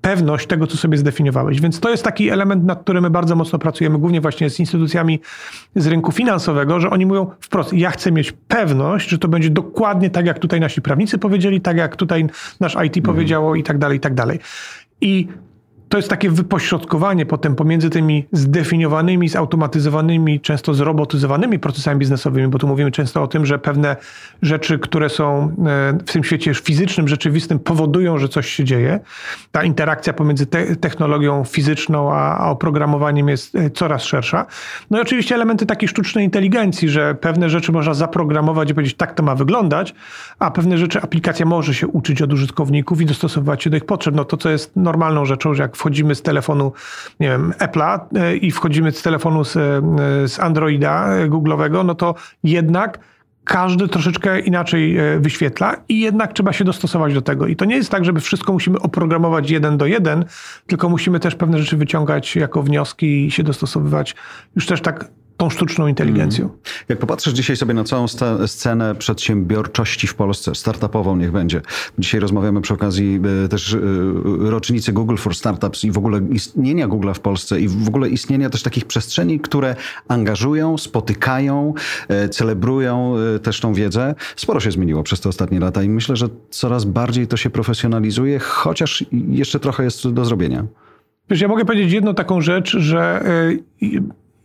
pewność tego, co sobie zdefiniowałeś. Więc to jest taki element, nad którym my bardzo mocno pracujemy, głównie właśnie z instytucjami z rynku finansowego, że oni mówią wprost, ja chcę mieć pewność, że to będzie dokładnie tak, jak tutaj nasi prawnicy powiedzieli, tak jak tutaj nasz IT mhm. powiedziało i tak dalej, i tak dalej. I to jest takie wypośrodkowanie potem pomiędzy tymi zdefiniowanymi, zautomatyzowanymi, często zrobotyzowanymi procesami biznesowymi, bo tu mówimy często o tym, że pewne rzeczy, które są e, w tym świecie fizycznym, rzeczywistym, powodują, że coś się dzieje. Ta interakcja pomiędzy te technologią fizyczną a, a oprogramowaniem jest e, coraz szersza. No i oczywiście elementy takiej sztucznej inteligencji, że pewne rzeczy można zaprogramować i powiedzieć, tak to ma wyglądać, a pewne rzeczy aplikacja może się uczyć od użytkowników i dostosować się do ich potrzeb. No to, co jest normalną rzeczą, że jak wchodzimy z telefonu, nie wiem, Apple'a e, i wchodzimy z telefonu z, e, z Androida e, Google'owego, no to jednak każdy troszeczkę inaczej wyświetla i jednak trzeba się dostosować do tego. I to nie jest tak, żeby wszystko musimy oprogramować jeden do jeden, tylko musimy też pewne rzeczy wyciągać jako wnioski i się dostosowywać już też tak tą sztuczną inteligencją. Mm. Jak popatrzysz dzisiaj sobie na całą scenę przedsiębiorczości w Polsce, startupową niech będzie. Dzisiaj rozmawiamy przy okazji e, też e, rocznicy Google for Startups i w ogóle istnienia Google w Polsce i w ogóle istnienia też takich przestrzeni, które angażują, spotykają, e, celebrują też tą wiedzę. Sporo się zmieniło przez te ostatnie lata i myślę, że coraz bardziej to się profesjonalizuje, chociaż jeszcze trochę jest do zrobienia. Wiesz, ja mogę powiedzieć jedną taką rzecz, że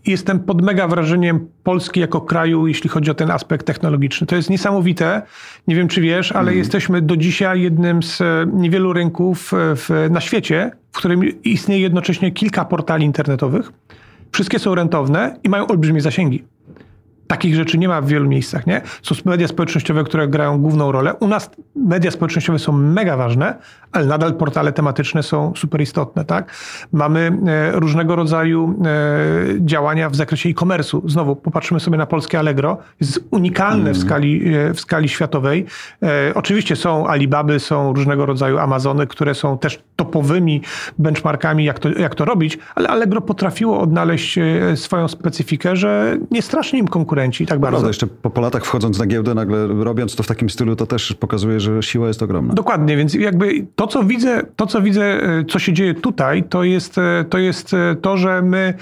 jestem pod mega wrażeniem Polski jako kraju, jeśli chodzi o ten aspekt technologiczny. To jest niesamowite. Nie wiem, czy wiesz, ale mm. jesteśmy do dzisiaj jednym z e, niewielu rynków e, w, na świecie, w którym istnieje jednocześnie kilka portali internetowych. Wszystkie są rentowne i mają olbrzymie zasięgi. Takich rzeczy nie ma w wielu miejscach, nie? Są media społecznościowe, które grają główną rolę. U nas media społecznościowe są mega ważne, ale nadal portale tematyczne są super istotne, tak? Mamy e, różnego rodzaju e, działania w zakresie e-commerce'u. Znowu, popatrzymy sobie na polskie Allegro. Jest unikalne mm. w, skali, e, w skali światowej. Oczywiście są Alibaby, są różnego rodzaju Amazony, które są też topowymi benchmarkami, jak to, jak to robić, ale Allegro potrafiło odnaleźć swoją specyfikę, że nie strasznie im konkurenci tak bardzo. Prawda, jeszcze po, po latach wchodząc na giełdę, nagle robiąc to w takim stylu, to też pokazuje, że siła jest ogromna. Dokładnie, więc jakby to, co widzę, to, co widzę, e, co się dzieje tutaj, to jest e, to, jest e, to że my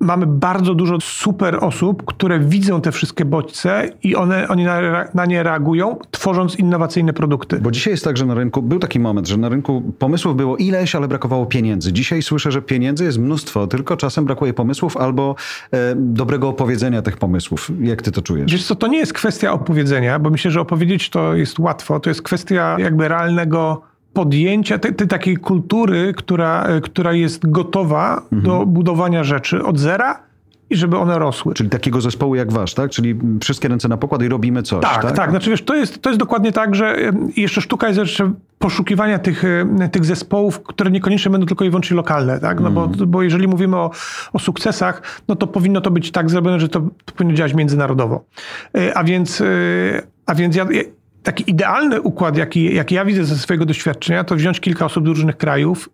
mamy bardzo dużo super osób, które widzą te wszystkie bodźce i one, oni na, na, nie reagują, tworząc innowacyjne produkty. Bo dzisiaj jest tak, że na rynku, był taki moment, że na rynku pomysłów było ileś, ale brakowało pieniędzy. Dzisiaj słyszę, że pieniędzy jest mnóstwo, tylko czasem brakuje pomysłów albo e, dobrego opowiedzenia tych pomysłów. Jak ty to czujesz? Wiesz co, to nie jest kwestia opowiedzenia, bo myślę, że opowiedzieć to jest łatwo. To jest kwestia jakby realnego podjęcia tej, tej, takiej kultury, która, e, która jest gotowa mhm. do budowania rzeczy od zera i żeby one rosły. Czyli takiego zespołu jak wasz, tak? Czyli wszystkie ręce na pokład i robimy coś, tak? Tak, tak. Znaczy wiesz, to jest, to jest dokładnie tak, że jeszcze sztuka jest jeszcze poszukiwania tych, tych zespołów, które niekoniecznie będą tylko i wyłącznie lokalne, tak? No mm. bo, mhm. bo jeżeli mówimy o, o sukcesach, no to powinno to być tak zrobione, że to, to powinno działać międzynarodowo. E, a więc, e, a więc ja, taki idealny układ, jaki, jaki ja widzę ze swojego doświadczenia, to wziąć kilka osób z różnych krajów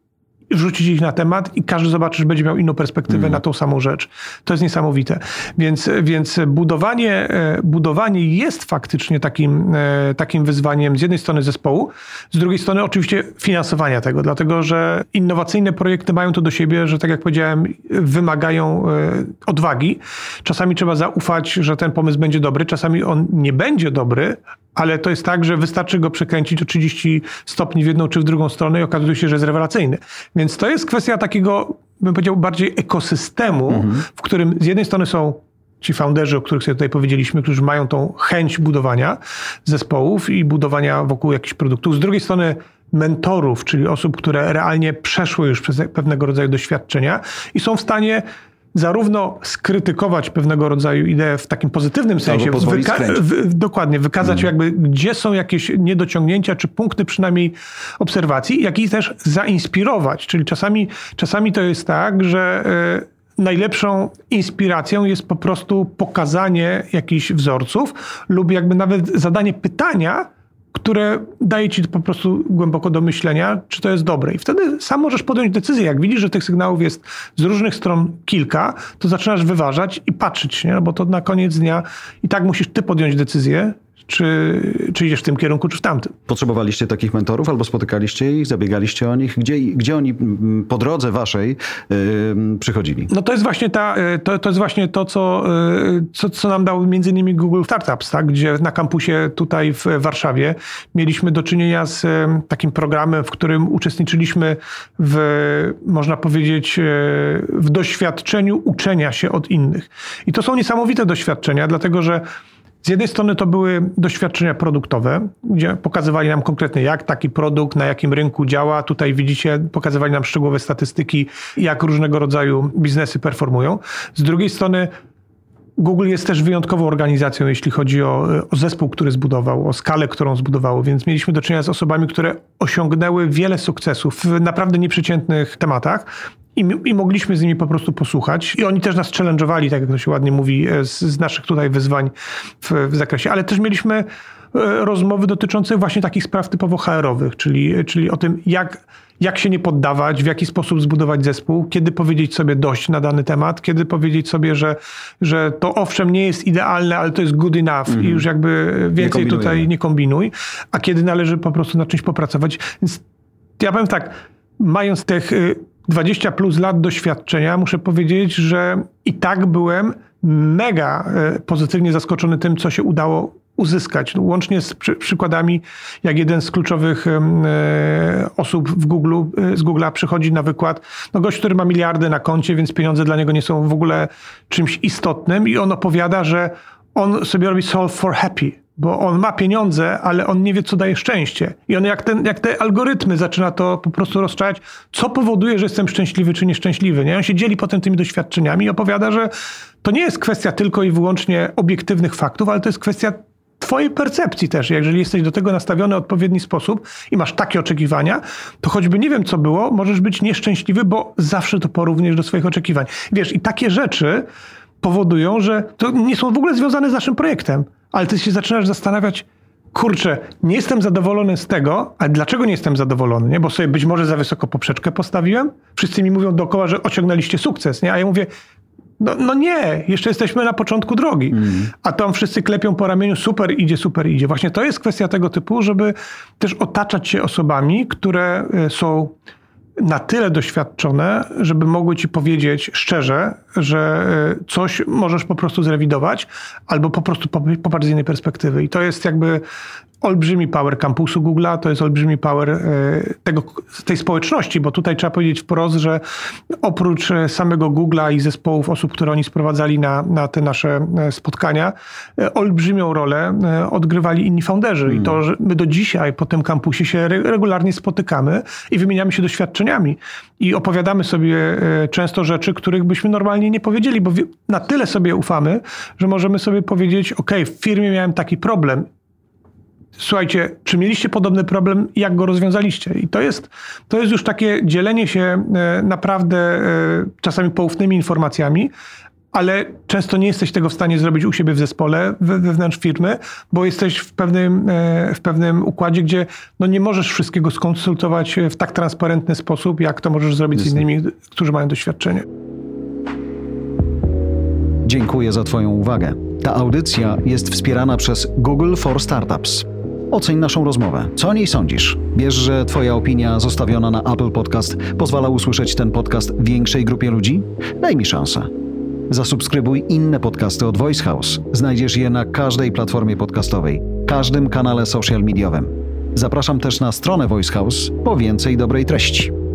wrzucić ich na temat i każdy zobaczy, że będzie miał inną perspektywę mm. na tą samą rzecz. To jest niesamowite. Więc, więc budowanie, e, budowanie jest faktycznie takim, e, takim wyzwaniem z jednej strony zespołu, z drugiej strony oczywiście finansowania tego, dlatego że innowacyjne projekty mają to do siebie, że tak jak powiedziałem, wymagają e, odwagi. Czasami trzeba zaufać, że ten pomysł będzie dobry, czasami on nie będzie dobry, ale to jest tak, że wystarczy go przekręcić o 30 stopni w jedną czy w drugą stronę i okazuje się, że jest rewelacyjny. Więc to jest kwestia takiego, bym powiedział, bardziej ekosystemu, mhm. w którym z jednej strony są ci founderzy, o których sobie tutaj powiedzieliśmy, którzy mają tą chęć budowania zespołów i budowania wokół jakichś produktów. Z drugiej strony mentorów, czyli osób, które realnie przeszły już przez pewnego rodzaju doświadczenia i są w stanie zarówno skrytykować pewnego rodzaju ideę w takim pozytywnym sensie, wyka- w, dokładnie, wykazać hmm. jakby, gdzie są jakieś niedociągnięcia, czy punkty przynajmniej obserwacji, jak i też zainspirować. Czyli czasami, czasami to jest tak, że y, najlepszą inspiracją jest po prostu pokazanie jakichś wzorców lub jakby nawet zadanie pytania, które daje ci po prostu głęboko do myślenia, czy to jest dobre. I wtedy sam możesz podjąć decyzję. Jak widzisz, że tych sygnałów jest z różnych stron kilka, to zaczynasz wyważać i patrzeć, nie? No bo to na koniec dnia i tak musisz ty podjąć decyzję, czy, czy idziesz w tym kierunku, czy w tamtym. Potrzebowaliście takich mentorów albo spotykaliście ich, zabiegaliście o nich? Gdzie, gdzie oni po drodze waszej yy, przychodzili? No to jest właśnie, ta, y, to, to jest właśnie to, co, yy, co, co nam dał między innymi Google Startups, tak? gdzie na kampusie tutaj w Warszawie mieliśmy do czynienia z takim programem, w którym uczestniczyliśmy w, można powiedzieć, y, w doświadczeniu uczenia się od innych. I to są niesamowite doświadczenia, dlatego że z jednej strony to były doświadczenia produktowe, gdzie pokazywali nam konkretnie, jak taki produkt na jakim rynku działa. Tutaj widzicie, pokazywali nam szczegółowe statystyki, jak różnego rodzaju biznesy performują. Z drugiej strony Google jest też wyjątkową organizacją, jeśli chodzi o, o, zespół, który zbudował, o skalę, którą zbudowało, więc mieliśmy do czynienia z osobami, które osiągnęły wiele sukcesów w naprawdę nieprzeciętnych tematach. I, I, mogliśmy z nimi po prostu posłuchać. I oni też nas challenge'owali, tak jak to się ładnie mówi, e, z, z naszych tutaj wyzwań w, w zakresie. Ale też mieliśmy e, rozmowy dotyczące właśnie takich spraw typowo HR-owych, czyli, czyli o tym, jak, jak się nie poddawać, w jaki sposób zbudować zespół, kiedy powiedzieć sobie dość na dany temat, kiedy powiedzieć sobie, że, że to owszem nie jest idealne, ale to jest good enough mm -hmm. i już jakby więcej nie tutaj nie kombinuj, a kiedy należy po prostu na czymś popracować. Więc ja powiem tak, mając tych 20 plus lat doświadczenia, muszę powiedzieć, że i tak byłem mega e, pozytywnie zaskoczony tym, co się udało uzyskać. No, łącznie z przy, przykładami, jak jeden z kluczowych e, osób w Google, e, z Google'a przychodzi na wykład, no gość, który ma miliardy na koncie, więc pieniądze dla niego nie są w ogóle czymś istotnym i on opowiada, że on sobie robi solve for happy bo on ma pieniądze, ale on nie wie, co daje szczęście. I on jak, ten, jak te algorytmy zaczyna to po prostu rozczać, co powoduje, że jestem szczęśliwy czy nieszczęśliwy. Nie? On się dzieli potem tymi doświadczeniami i opowiada, że to nie jest kwestia tylko i wyłącznie obiektywnych faktów, ale to jest kwestia Twojej percepcji też. Jeżeli jesteś do tego nastawiony w odpowiedni sposób i masz takie oczekiwania, to choćby nie wiem, co było, możesz być nieszczęśliwy, bo zawsze to porówniesz do swoich oczekiwań. Wiesz, i takie rzeczy powodują, że to nie są w ogóle związane z naszym projektem ale ty się zaczynasz zastanawiać, kurczę, nie jestem zadowolony z tego, ale dlaczego nie jestem zadowolony? Nie? Bo sobie być może za wysoko poprzeczkę postawiłem. Wszyscy mi mówią dookoła, że osiągnęliście sukces, nie? a ja mówię, no, no nie, jeszcze jesteśmy na początku drogi. Mm. A tam wszyscy klepią po ramieniu, super idzie, super idzie. Właśnie to jest kwestia tego typu, żeby też otaczać się osobami, które e, są na tyle doświadczone, żeby mogły ci powiedzieć szczerze, że e, coś możesz po prostu zrewidować, albo po prostu popatrz z innej perspektywy. I to jest jakby olbrzymi power kampusu Google'a, to jest olbrzymi power e, tego, tej społeczności, bo tutaj trzeba powiedzieć wprost, że oprócz e, samego Google'a i zespołów osób, które oni sprowadzali na, na te nasze e, spotkania, olbrzymią rolę odgrywali inni founderzy. I to, hmm. że my do dzisiaj po tym kampusie się regularnie spotykamy i wymieniamy się doświadczeniami i opowiadamy sobie często rzeczy, których byśmy normalnie nie powiedzieli, bo na tyle sobie ufamy, że możemy sobie powiedzieć, ok, w firmie miałem taki problem Słuchajcie, czy mieliście podobny problem, jak go rozwiązaliście? I to jest, to jest już takie dzielenie się e, naprawdę e, czasami poufnymi informacjami, ale często nie jesteś tego w stanie zrobić u siebie w zespole, wewnątrz firmy, bo jesteś w pewnym, e, w pewnym układzie, gdzie no nie możesz wszystkiego skonsultować w tak transparentny sposób, jak to możesz zrobić z innymi, którzy mają doświadczenie. Dziękuję za Twoją uwagę. Ta audycja jest wspierana przez Google for Startups. Oceń naszą rozmowę. Co o niej sądzisz? Wiesz, że Twoja opinia zostawiona na Apple Podcast pozwala usłyszeć ten podcast większej grupie ludzi? Daj mi szansę. Zasubskrybuj inne podcasty od Voice House. Znajdziesz je na każdej platformie podcastowej, każdym kanale social mediowym. Zapraszam też na stronę Voice House po więcej dobrej treści.